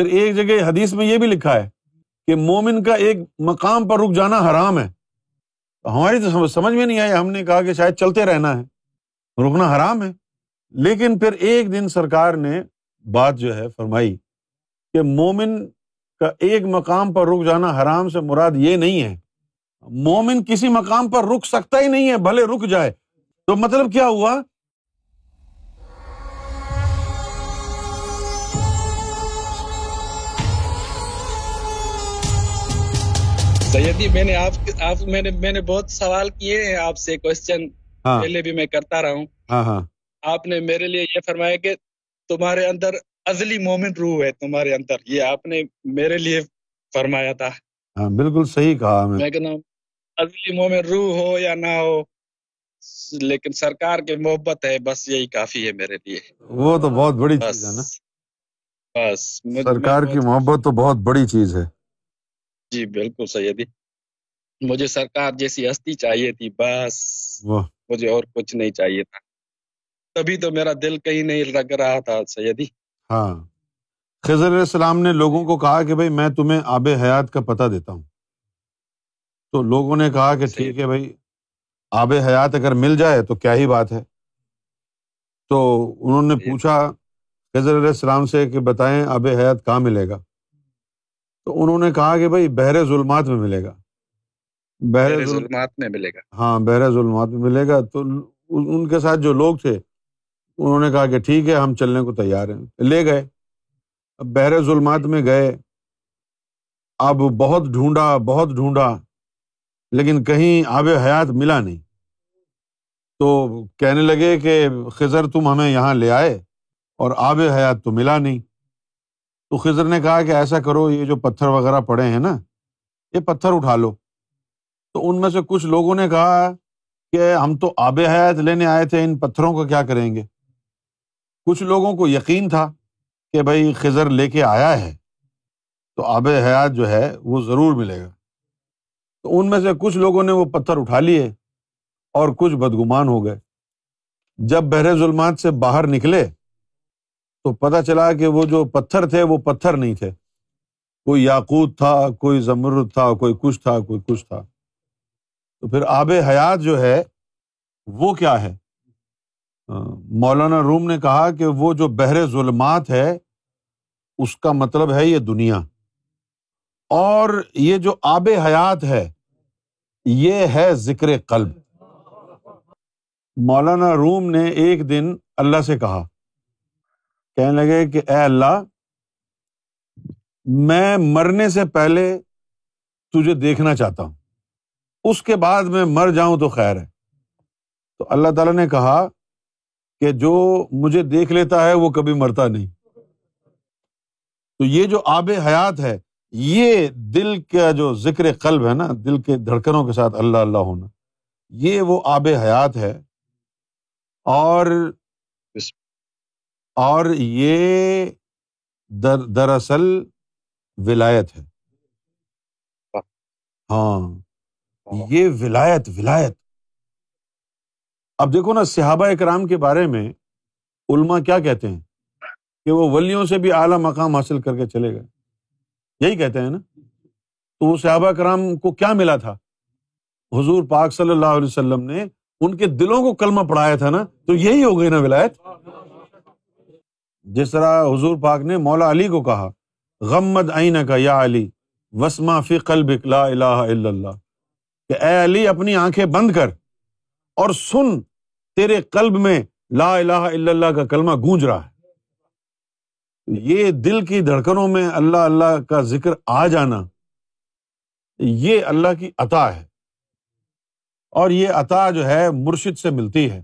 پھر ایک جگہ حدیث میں یہ بھی لکھا ہے کہ مومن کا ایک مقام پر رک جانا حرام ہے۔ ہماری تو سمجھ میں نہیں آئی، ہم نے کہا کہ شاید چلتے رہنا ہے، رکنا حرام ہے۔ لیکن پھر ایک دن سرکار نے بات جو ہے فرمائی کہ مومن کا ایک مقام پر رک جانا حرام سے مراد یہ نہیں ہے۔ مومن کسی مقام پر رک سکتا ہی نہیں ہے، بھلے رک جائے۔ تو مطلب کیا ہوا؟ سیدی میں نے آپ میں نے میں نے بہت سوال کیے ہیں آپ سے کوشچن ہاں۔ پہلے بھی میں کرتا رہا ہوں۔ ہاں ہاں۔ آپ نے میرے لیے یہ فرمایا کہ تمہارے اندر ازلی مومن روح ہے تمہارے اندر۔ یہ آپ نے میرے لیے فرمایا تھا۔ بالکل صحیح کہا میں کہنا ازلی مومن روح ہو یا نہ ہو لیکن سرکار کی محبت ہے بس یہی کافی ہے میرے لیے۔ وہ تو بہت بڑی چیز ہے نا۔ بس سرکار کی محبت تو بہت بڑی چیز ہے۔ جی بالکل سیدی مجھے سرکار جیسی ہستی چاہیے تھی بس مجھے اور کچھ نہیں چاہیے تھا۔ تبھی تو میرا دل کہیں نہیں لگ رہا تھا سیدی۔ ہاں۔ خضر علیہ السلام نے لوگوں کو کہا کہ بھائی میں تمہیں آب حیات کا پتہ دیتا ہوں۔ تو لوگوں نے کہا کہ ٹھیک ہے بھائی آب حیات اگر مل جائے تو کیا ہی بات ہے۔ تو انہوں نے پوچھا خضر علیہ السلام سے کہ بتائیں آب حیات کہاں ملے گا؟ تو انہوں نے کہا کہ بھائی بحر ظلمات میں ملے گا۔ بحر ظلمات میں ملے گا۔ ہاں بحر ظلمات میں ملے گا۔ تو ان کے ساتھ جو لوگ تھے انہوں نے کہا کہ ٹھیک ہے ہم چلنے کو تیار ہیں۔ لے گئے۔ اب بحر ظلمات میں گئے۔ اب بہت ڈھونڈا بہت ڈھونڈا لیکن کہیں آب حیات ملا نہیں۔ تو کہنے لگے کہ خضر تم ہمیں یہاں لے آئے اور آب حیات تو ملا نہیں۔ تو خضر نے کہا کہ ایسا کرو، یہ جو پتھر وغیرہ پڑے ہیں نا، یہ پتھر اٹھا لو۔ تو ان میں سے کچھ لوگوں نے کہا کہ ہم تو آب حیات لینے آئے تھے، ان پتھروں کو کیا کریں گے؟ کچھ لوگوں کو یقین تھا کہ بھائی خضر لے کے آیا ہے، تو آب حیات جو ہے وہ ضرور ملے گا۔ تو ان میں سے کچھ لوگوں نے وہ پتھر اٹھا لیے اور کچھ بدگمان ہو گئے۔ جب بحر ظلمات سے باہر نکلے تو پتہ چلا کہ وہ جو پتھر تھے وہ پتھر نہیں تھے۔ کوئی یاقوت تھا، کوئی زمرد تھا، کوئی کچھ تھا، کوئی کچھ تھا۔ تو پھر آب حیات جو ہے، وہ کیا ہے؟ مولانا روم نے کہا کہ وہ جو بحر ظلمات ہے، اس کا مطلب ہے یہ دنیا۔ اور یہ جو آب حیات ہے، یہ ہے ذکر قلب۔ مولانا روم نے ایک دن اللہ سے کہا کہنے لگے کہ اے اللہ، میں مرنے سے پہلے تجھے دیکھنا چاہتا ہوں، اس کے بعد میں مر جاؤں تو خیر ہے۔ تو اللہ تعالیٰ نے کہا کہ جو مجھے دیکھ لیتا ہے وہ کبھی مرتا نہیں۔ تو یہ جو آب حیات ہے، یہ دل کا جو ذکر قلب ہے نا، دل کے دھڑکنوں کے ساتھ اللہ اللہ ہونا، یہ وہ آب حیات ہے۔ اور اور یہ در، دراصل ولایت ہے۔ ہاں یہ ولایت ولایت۔ اب دیکھو نا، صحابہ اکرام کے بارے میں علما کیا کہتے ہیں؟ کہ وہ ولیوں سے بھی اعلیٰ مقام حاصل کر کے چلے گئے۔ یہی کہتے ہیں نا۔ تو وہ صحابہ کرام کو کیا ملا تھا؟ حضور پاک صلی اللہ علیہ وسلم نے ان کے دلوں کو کلمہ پڑھایا تھا نا۔ تو یہی ہو گئی نا ولایت۔ جس طرح حضور پاک نے مولا علی کو کہا غمد عین کا یا علی وسما فی قلب لا الہ الا اللہ، کہ اے علی اپنی آنکھیں بند کر اور سن تیرے قلب میں لا الہ الا اللہ کا کلمہ گونج رہا ہے۔ یہ دل کی دھڑکنوں میں اللہ اللہ کا ذکر آ جانا، یہ اللہ کی عطا ہے۔ اور یہ عطا جو ہے، مرشد سے ملتی ہے۔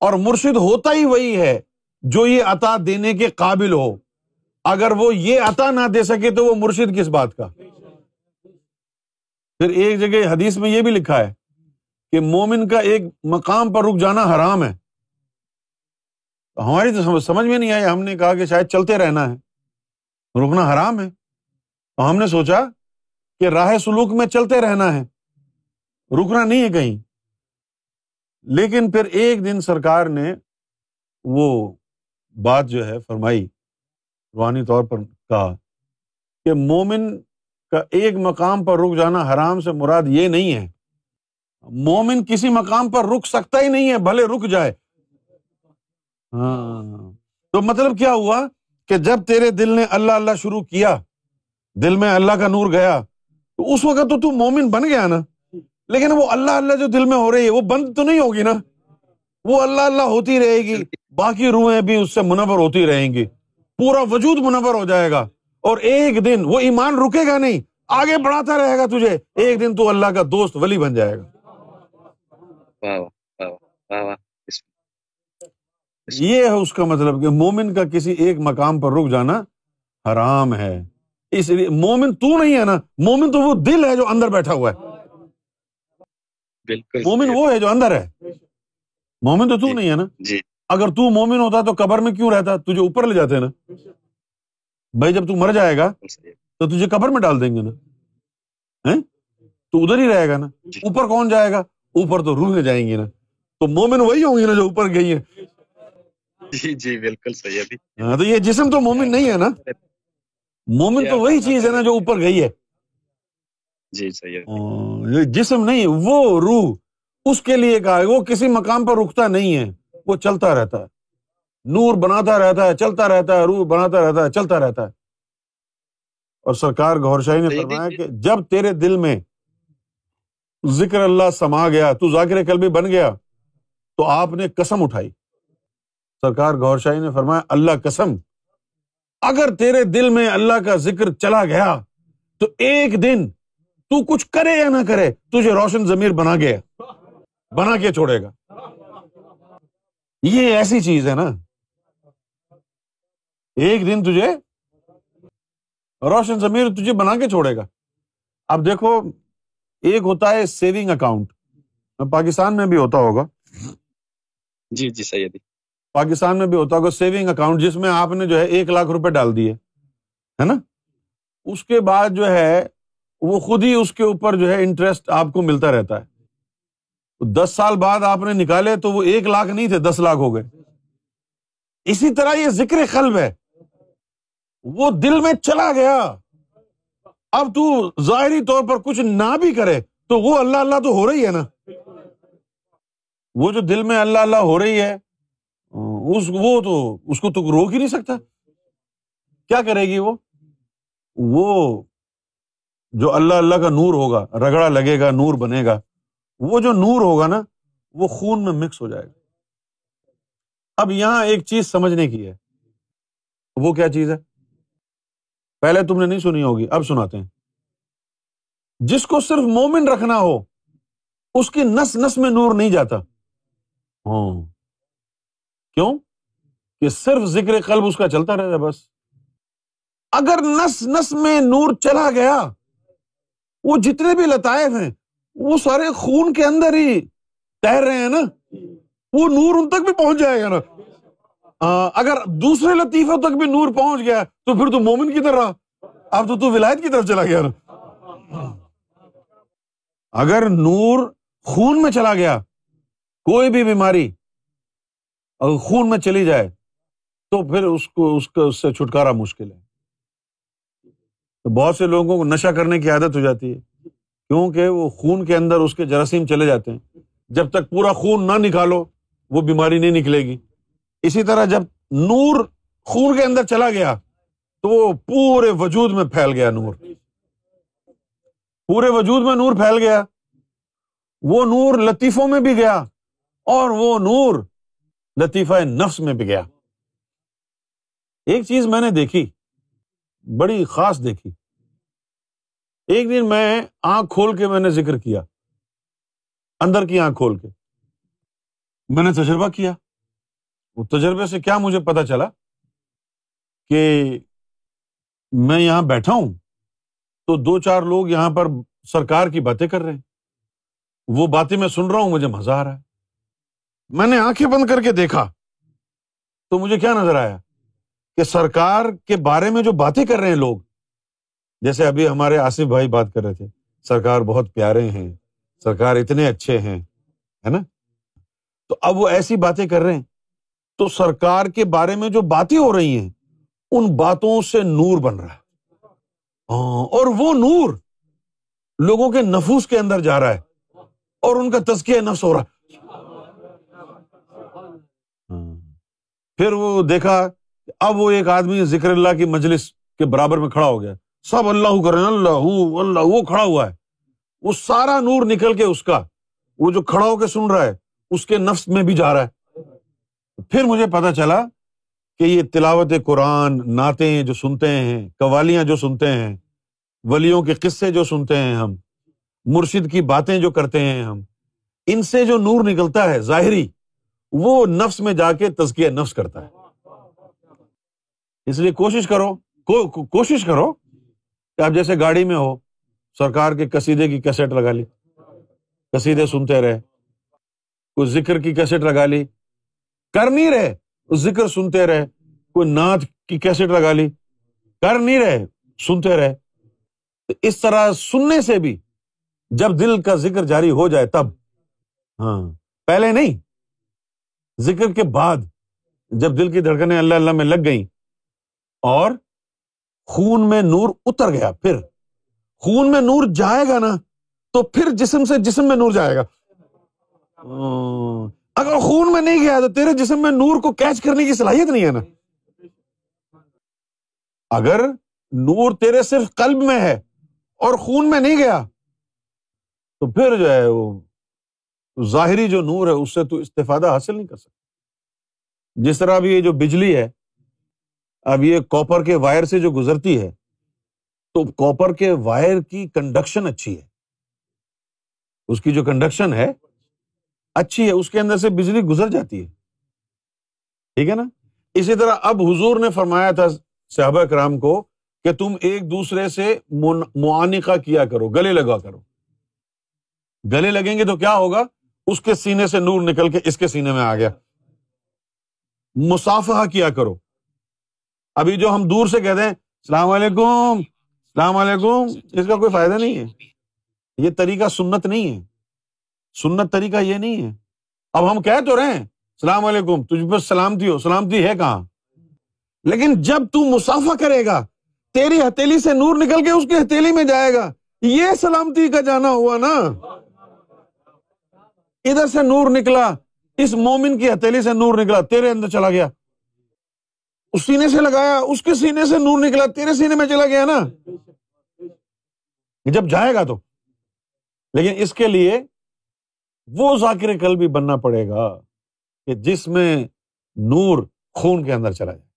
اور مرشد ہوتا ہی وہی ہے۔ جو یہ عطا دینے کے قابل ہو۔ اگر وہ یہ عطا نہ دے سکے تو وہ مرشد کس بات کا؟ پھر ایک جگہ حدیث میں یہ بھی لکھا ہے کہ مومن کا ایک مقام پر رک جانا حرام ہے۔ ہماری تو سمجھ میں نہیں آئی۔ ہم نے کہا کہ شاید چلتے رہنا ہے۔ رکنا حرام ہے۔ تو ہم نے سوچا کہ راہ سلوک میں چلتے رہنا ہے۔ رکنا نہیں ہے کہیں۔ لیکن پھر ایک دن سرکار نے وہ بات جو ہے فرمائی، روحانی طور پر کہا کہ مومن کا ایک مقام پر رک جانا حرام سے مراد یہ نہیں ہے۔ مومن کسی مقام پر رک سکتا ہی نہیں ہے، بھلے رک جائے۔ ہاں۔ تو مطلب کیا ہوا کہ جب تیرے دل نے اللہ اللہ شروع کیا، دل میں اللہ کا نور گیا، تو اس وقت تو تو مومن بن گیا نا۔ لیکن وہ اللہ اللہ جو دل میں ہو رہی ہے، وہ بند تو نہیں ہوگی نا؟ وہ اللہ اللہ ہوتی رہے گی۔ باقی روحیں بھی اس سے منور ہوتی رہیں گی۔ پورا وجود منور ہو جائے گا۔ اور ایک دن وہ ایمان رکے گا نہیں آگے بڑھاتا رہے گا تجھے۔ ایک دن تو اللہ کا دوست ولی بن جائے گا۔ یہ ہے اس کا مطلب کہ مومن کا کسی ایک مقام پر رک جانا حرام ہے۔ اس لیے مومن تو نہیں ہے نا مومن تو وہ دل ہے جو اندر بیٹھا ہوا ہے۔ بالکل مومن وہ ہے جو اندر ہے۔ مومن تو تو جی، نہیں ہے نا؟ جی۔ اگر تو مومن ہوتا تو قبر میں کیوں رہتا؟ تجھے اوپر لے جاتے نا؟ بھائی جب تو مر جائے گا تو تجھے قبر میں ڈال دیں گے نا؟ تو ادھر ہی رہے گا نا۔ جی۔ اوپر کون جائے گا؟ اوپر تو روحیں جائیں گی نا۔ تو مومن وہی ہوں گی نا جو اوپر گئی ہے جی جی بالکل صحیح ہاں تو یہ جسم تو مومن نہیں ہے نا؟ مومن تو وہی چیز ہے نا جو اوپر گئی ہے۔ جی صحیح ہاں، جسم نہیں وہ روح۔ اس کے لیے کہا وہ کسی مقام پر رکتا نہیں ہے وہ چلتا رہتا ہے۔ نور بناتا رہتا ہے چلتا رہتا ہے روح بناتا رہتا ہے چلتا رہتا ہے۔ اور سرکار گور شاہی نے فرمایا کہ جب تیرے دل میں ذکر اللہ سما گیا تو ذاکر کل بھی بن گیا تو آپ نے قسم اٹھائی۔ سرکار گور شاہی نے فرمایا اللہ قسم اگر تیرے دل میں اللہ کا ذکر چلا گیا تو ایک دن تو کچھ کرے یا نہ کرے تجھے روشن ضمیر بنا گیا۔ بنا کے چھوڑے گا۔ یہ ایسی چیز ہے نا۔ ایک دن تجھے روشن ضمیر تجھے بنا کے چھوڑے گا۔ اب دیکھو ایک ہوتا ہے سیونگ اکاؤنٹ پاکستان میں بھی ہوتا ہوگا۔ جی جی سید پاکستان میں بھی ہوتا ہوگا سیونگ اکاؤنٹ جس میں آپ نے جو ہے ایک لاکھ روپے ڈال دیے۔ ہے نا؟ اس کے بعد جو ہے وہ خود ہی اس کے اوپر جو ہے انٹرسٹ آپ کو ملتا رہتا ہے۔ دس سال بعد آپ نے نکالے تو وہ ایک لاکھ نہیں تھے، دس لاکھ ہو گئے۔ اسی طرح یہ ذکر قلب ہے۔ وہ دل میں چلا گیا۔ اب تو ظاہری طور پر کچھ نہ بھی کرے تو وہ اللہ اللہ تو ہو رہی ہے نا۔ وہ جو دل میں اللہ اللہ ہو رہی ہے، اس وہ تو، اس کو تو روک ہی نہیں سکتا۔ کیا کرے گی وہ؟ وہ جو اللہ اللہ کا نور ہوگا، رگڑا لگے گا، نور بنے گا۔ وہ جو نور ہوگا نا، وہ خون میں مکس ہو جائے گا۔ اب یہاں ایک چیز سمجھنے کی ہے۔ وہ کیا چیز ہے؟ پہلے تم نے نہیں سنی ہوگی، اب سناتے ہیں۔ جس کو صرف مومن رکھنا ہو، اس کی نس نس میں نور نہیں جاتا۔ ہاں۔ کیوں؟ کہ صرف ذکر قلب اس کا چلتا رہتا بس۔ اگر نس نس میں نور چلا گیا، وہ جتنے بھی لطائف ہیں وہ سارے خون کے اندر ہی تیر رہے ہیں نا۔ وہ نور ان تک بھی پہنچ جائے گا نا۔ اگر دوسرے لطیفوں تک بھی نور پہنچ گیا تو پھر تو مومن کی طرح۔ اب تو تو ولایت کی طرف چلا گیا نا۔ اگر نور خون میں چلا گیا، کوئی بھی بیماری اگر خون میں چلی جائے تو پھر اس کو اس کو اس سے چھٹکارا مشکل ہے۔ بہت سے لوگوں کو نشہ کرنے کی عادت ہو جاتی ہے۔ کیونکہ وہ خون کے اندر اس کے جراثیم چلے جاتے ہیں۔ جب تک پورا خون نہ نکالو، وہ بیماری نہیں نکلے گی۔ اسی طرح جب نور خون کے اندر چلا گیا، تو وہ پورے وجود میں پھیل گیا نور۔ پورے وجود میں نور پھیل گیا۔ وہ نور لطیفوں میں بھی گیا اور وہ نور لطیفہ نفس میں بھی گیا۔ ایک چیز میں نے دیکھی، بڑی خاص دیکھی۔ ایک دن میں آنکھ کھول کے میں نے ذکر کیا، اندر کی آنکھ کھول کے۔ میں نے تجربہ کیا۔ وہ تجربے سے کیا مجھے پتا چلا کہ میں یہاں بیٹھا ہوں تو دو چار لوگ یہاں پر سرکار کی باتیں کر رہے ہیں۔ وہ باتیں میں سن رہا ہوں، مجھے مزہ آ رہا ہے۔ میں نے آنکھیں بند کر کے دیکھا تو مجھے کیا نظر آیا کہ سرکار کے بارے میں جو باتیں کر رہے ہیں لوگ جیسے ابھی ہمارے آصف بھائی بات کر رہے تھے، سرکار بہت پیارے ہیں، سرکار اتنے اچھے ہیں، ہے نا؟ تو اب وہ ایسی باتیں کر رہے ہیں۔ تو سرکار کے بارے میں جو باتیں ہو رہی ہیں، ان باتوں سے نور بن رہا ہے۔ ہاں، اور وہ نور لوگوں کے نفوس کے اندر جا رہا ہے، اور ان کا تزکیہ نفس ہو رہا ہے۔ ہاں، پھر وہ دیکھا، اب وہ ایک آدمی ذکر اللہ کی مجلس کے برابر میں کھڑا ہو گیا۔ سب اللہ کرے اللہ اللہ وہ کھڑا ہوا ہے۔ وہ سارا نور نکل کے اس کا، وہ جو کھڑا ہو کے سن رہا ہے، اس کے نفس میں بھی جا رہا ہے۔ پھر مجھے پتا چلا کہ یہ تلاوت قرآن، نعتیں جو سنتے ہیں، قوالیاں جو سنتے ہیں، ولیوں کے قصے جو سنتے ہیں ہم، مرشد کی باتیں جو کرتے ہیں ہم، ان سے جو نور نکلتا ہے ظاہری، وہ نفس میں جا کے تزکیہ نفس کرتا ہے۔ اس لیے کوشش کرو کوشش کرو کہ آپ جیسے گاڑی میں ہو، سرکار کے کسیدے کی کیسٹ لگا لی کسیدے سنتے رہے، کوئی ذکر کی کیسٹ لگا لی، کر نہیں رہے ذکر سنتے رہے، کوئی نعت کی کیسٹ لگا لی، کر نہیں رہے، سنتے رہے۔ اس طرح سننے سے بھی جب دل کا ذکر جاری ہو جائے تب۔ ہاں پہلے نہیں، ذکر کے بعد جب دل کی دھڑکنیں اللہ اللہ میں لگ گئیں اور خون میں نور اتر گیا، پھر خون میں نور جائے گا نا، تو پھر جسم سے جسم میں نور جائے گا۔ اگر خون میں نہیں گیا تو تیرے جسم میں نور کو کیچ کرنے کی صلاحیت نہیں ہے نا۔ اگر نور تیرے صرف قلب میں ہے اور خون میں نہیں گیا، تو پھر جو ہے وہ ظاہری جو نور ہے، اس سے تو استفادہ حاصل نہیں کر سکتا۔ جس طرح اب یہ جو بجلی ہے اب یہ کوپر کے وائر سے جو گزرتی ہے، تو کوپر کے وائر کی کنڈکشن اچھی ہے۔ اس کی جو کنڈکشن ہے، اچھی ہے، اس کے اندر سے بجلی گزر جاتی ہے۔ ٹھیک ہے نا؟ اسی طرح اب حضور نے فرمایا تھا صحابہ کرام کو کہ تم ایک دوسرے سے معانقہ کیا کرو، گلے لگا کرو۔ گلے لگیں گے تو کیا ہوگا؟ اس کے سینے سے نور نکل کے اس کے سینے میں آ گیا۔ مسافہ کیا کرو۔ ابھی جو ہم دور سے کہتے ہیں، السلام علیکم السلام علیکم، اس کا کوئی فائدہ نہیں ہے۔ یہ طریقہ سنت نہیں ہے۔ سنت طریقہ یہ نہیں ہے۔ اب ہم کہہ تو رہے ہیں، السلام علیکم، تجھ پر سلامتی ہو، سلامتی ہے کہاں؟ لیکن جب تو مسافہ کرے گا، تیری ہتھیلی سے نور نکل کے اس کی ہتھیلی میں جائے گا، یہ سلامتی کا جانا ہوا نا۔ ادھر سے نور نکلا، اس مومن کی ہتھیلی سے نور نکلا، تیرے اندر چلا گیا۔ اس سینے سے لگایا، اس کے سینے سے نور نکلا، تیرے سینے میں چلا گیا نا۔ جب جائے گا تو۔ لیکن اس کے لیے وہ ذاکر کل بھی بننا پڑے گا کہ جس میں نور خون کے اندر چلا جائے۔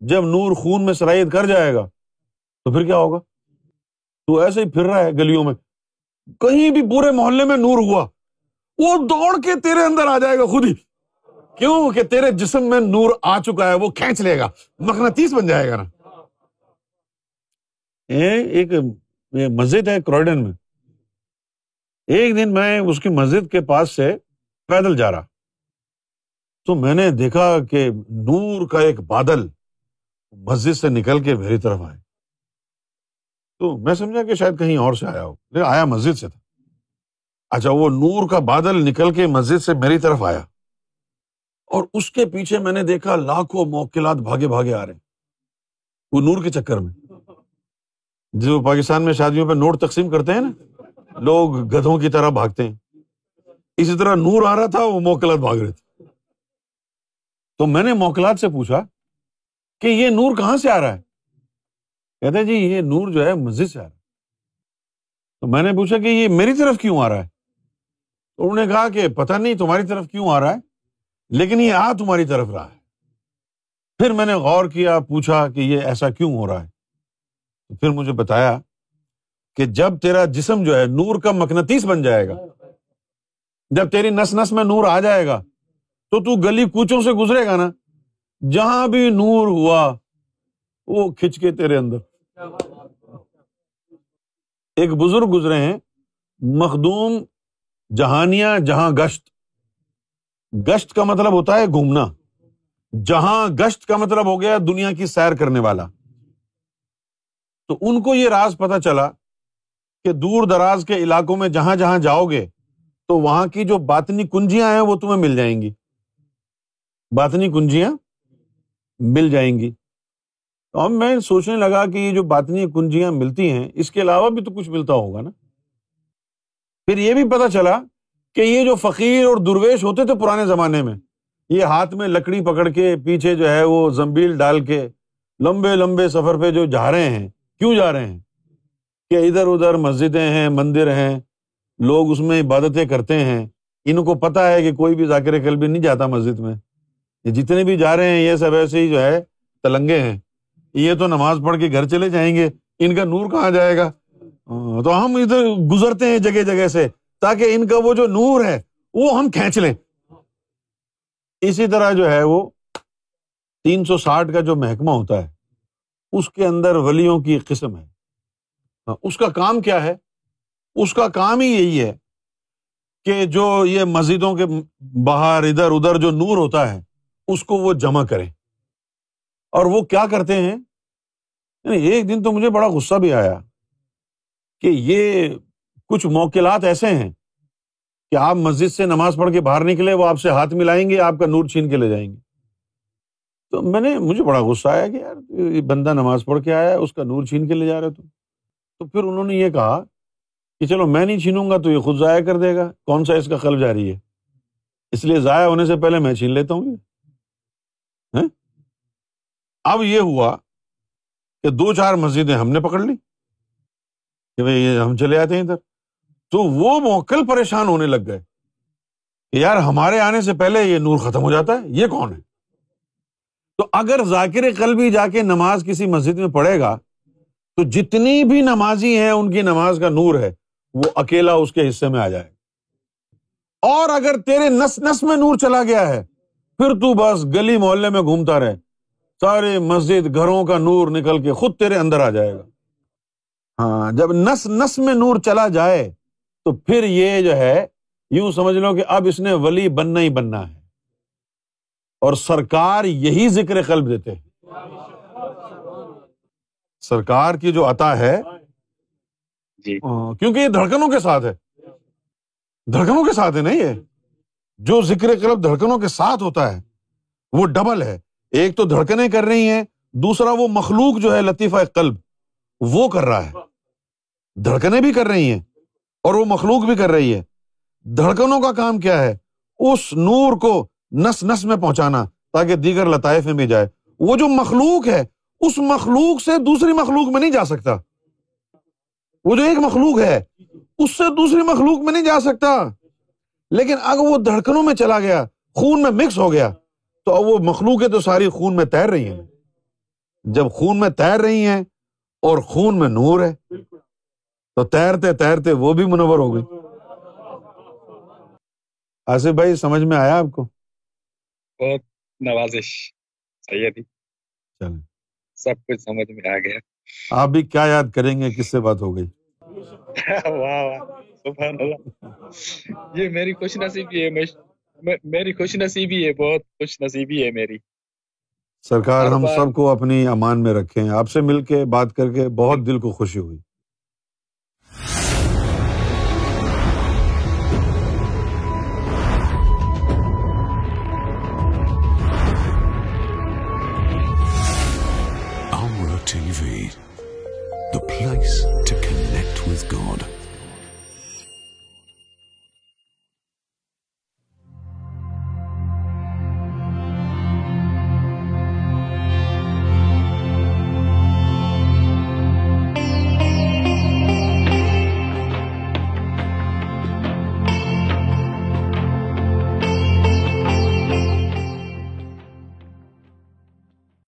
جب نور خون میں صلاحیت کر جائے گا تو پھر کیا ہوگا؟ تو ایسے ہی پھر رہا ہے گلیوں میں۔ کہیں بھی پورے محلے میں نور ہوا۔ وہ دوڑ کے تیرے اندر آ جائے گا خود ہی۔ کیوں کہ تیرے جسم میں نور آ چکا ہے، وہ کھینچ لے گا۔ مقناطیس بن جائے گا نا۔ ایک مسجد ہے کروڈن میں۔ ایک دن میں اس کی مسجد کے پاس سے پیدل جا رہا۔ تو میں نے دیکھا کہ نور کا ایک بادل مسجد سے نکل کے میری طرف آئے۔ تو میں سمجھا کہ شاید کہیں اور سے آیا ہو۔ لیکن آیا مسجد سے تھا۔ اچھا وہ نور کا بادل نکل کے مسجد سے میری طرف آیا۔ اور اس کے پیچھے میں نے دیکھا لاکھوں موکلات بھاگے بھاگے آ رہے ہیں۔ وہ نور کے چکر میں۔ جو پاکستان میں شادیوں پہ نوٹ تقسیم کرتے ہیں نا، لوگ گدھوں کی طرح بھاگتے ہیں۔ اسی طرح نور آ رہا تھا، وہ موکلات بھاگ رہے تھے۔ تو میں نے موکلات سے پوچھا کہ یہ نور کہاں سے آ رہا ہے؟ کہتے جی یہ نور جو ہے مسجد سے آ رہا ہے۔ تو میں نے پوچھا کہ یہ میری طرف کیوں آ رہا ہے؟ تو انہوں نے کہا کہ پتا نہیں تمہاری طرف کیوں آ رہا ہے؟ لیکن یہ آ تمہاری طرف رہا ہے۔ پھر میں نے غور کیا، پوچھا کہ یہ ایسا کیوں ہو رہا ہے؟ پھر مجھے بتایا کہ جب تیرا جسم جو ہے نور کا مکنتیس بن جائے گا، جب تیری نس نس میں نور آ جائے گا، تو تو گلی کوچوں سے گزرے گا نا۔ جہاں بھی نور ہوا، وہ کھچ کے تیرے اندر۔ ایک بزرگ گزرے ہیں، مخدوم جہانیاں جہاں گشت۔ گشت کا مطلب ہوتا ہے گھومنا۔ جہاں گشت کا مطلب ہو گیا دنیا کی سیر کرنے والا۔ تو ان کو یہ راز پتا چلا کہ دور دراز کے علاقوں میں جہاں جہاں جاؤ گے، تو وہاں کی جو باطنی کنجیاں ہیں وہ تمہیں مل جائیں گی۔ باطنی کنجیاں مل جائیں گی۔ تو اب میں سوچنے لگا کہ یہ جو باطنی کنجیاں ملتی ہیں، اس کے علاوہ بھی تو کچھ ملتا ہوگا نا۔ پھر یہ بھی پتا چلا کہ یہ جو فقیر اور درویش ہوتے تھے پرانے زمانے میں، یہ ہاتھ میں لکڑی پکڑ کے پیچھے جو ہے وہ زمبیل ڈال کے لمبے لمبے سفر پہ جو جا رہے ہیں، کیوں جا رہے ہیں؟ کہ ادھر ادھر مسجدیں ہیں، مندر ہیں، لوگ اس میں عبادتیں کرتے ہیں۔ ان کو پتا ہے کہ کوئی بھی ذاکر کل بھی نہیں جاتا مسجد میں۔ یہ جتنے بھی جا رہے ہیں، یہ سب ایسے ہی جو ہے تلنگے ہیں۔ یہ تو نماز پڑھ کے گھر چلے جائیں گے۔ ان کا نور کہاں جائے گا؟ تو ہم ادھر گزرتے ہیں جگہ جگہ سے۔ تاکہ ان کا وہ جو نور ہے، وہ ہم کھینچ لیں۔ اسی طرح جو ہے وہ تین سو ساٹھ کا جو محکمہ ہوتا ہے، اس کے اندر ولیوں کی قسم ہے۔ ہاں، اس کا کام کیا ہے؟ اس کا کام ہی یہی ہے کہ جو یہ مسجدوں کے باہر، ادھر ادھر جو نور ہوتا ہے، اس کو وہ جمع کریں۔ اور وہ کیا کرتے ہیں؟ یعنی ایک دن تو مجھے بڑا غصہ بھی آیا کہ یہ کچھ موکلات ایسے ہیں کہ آپ مسجد سے نماز پڑھ کے باہر نکلے، وہ آپ سے ہاتھ ملائیں گے، آپ کا نور چھین کے لے جائیں گے۔ تو میں نے، مجھے بڑا غصہ آیا کہ یار، یہ بندہ نماز پڑھ کے آیا ہے اس کا نور چھین کے لے جا رہے تو۔ پھر انہوں نے یہ کہا کہ چلو میں نہیں چھینوں گا تو یہ خود ضائع کر دے گا۔ کون سا اس کا قلب جاری ہے؟ اس لیے ضائع ہونے سے پہلے میں چھین لیتا ہوں یہ ہاں؟ اب یہ ہوا کہ دو چار مسجدیں ہم نے پکڑ لی کہ بھائی یہ ہم چلے آتے ہیں ادھر۔ تو وہ موکل پریشان ہونے لگ گئے کہ یار ہمارے آنے سے پہلے یہ نور ختم ہو جاتا ہے؟ یہ کون ہے؟ تو اگر ذاکر کل بھی جا کے نماز کسی مسجد میں پڑھے گا، تو جتنی بھی نمازی ہیں، ان کی نماز کا نور ہے، وہ اکیلا اس کے حصے میں آ جائے گا۔ اور اگر تیرے نس نس میں نور چلا گیا ہے، پھر تو بس گلی محلے میں گھومتا رہے۔ سارے مسجد گھروں کا نور نکل کے خود تیرے اندر آ جائے گا۔ ہاں جب نس نس میں نور چلا جائے تو پھر یہ جو ہے یوں سمجھ لو کہ اب اس نے ولی بننا ہی بننا ہے۔ اور سرکار یہی ذکر قلب دیتے ہیں۔ سرکار کی جو عطا ہے جی۔ کیونکہ یہ دھڑکنوں کے ساتھ ہے۔ دھڑکنوں کے ساتھ ہے نا یہ۔ جو ذکر قلب دھڑکنوں کے ساتھ ہوتا ہے وہ ڈبل ہے۔ ایک تو دھڑکنیں کر رہی ہیں دوسرا وہ مخلوق جو ہے لطیفہ قلب وہ کر رہا ہے۔ دھڑکنیں بھی کر رہی ہیں۔ اور وہ مخلوق بھی کر رہی ہے۔ دھڑکنوں کا کام کیا ہے؟ اس نور کو نس نس میں پہنچانا تاکہ دیگر لطائف میں بھی جائے۔ وہ جو مخلوق ہے، اس مخلوق سے دوسری مخلوق میں نہیں جا سکتا۔ وہ جو ایک مخلوق ہے، اس سے دوسری مخلوق میں نہیں جا سکتا۔ لیکن اگر وہ دھڑکنوں میں چلا گیا، خون میں مکس ہو گیا، تو اب وہ مخلوق ہے تو ساری خون میں تیر رہی ہیں۔ جب خون میں تیر رہی ہیں اور خون میں نور ہے تو تیرتے تیرتے وہ بھی منور ہو گئی۔ آصف بھائی سمجھ میں آیا آپ کو؟ بہت نوازش۔ چل سب کچھ سمجھ میں آ گیا۔ آپ بھی کیا یاد کریں گے؟ کس سے بات ہو گئی؟ واہ واہ یہ میری خوش نصیبی ہے۔ میری خوش نصیبی ہے۔ بہت خوش نصیبی ہے میری۔ سرکار ہم سب کو اپنی امان میں رکھیں۔ آپ سے مل کے بات کر کے بہت دل کو خوشی ہوئی۔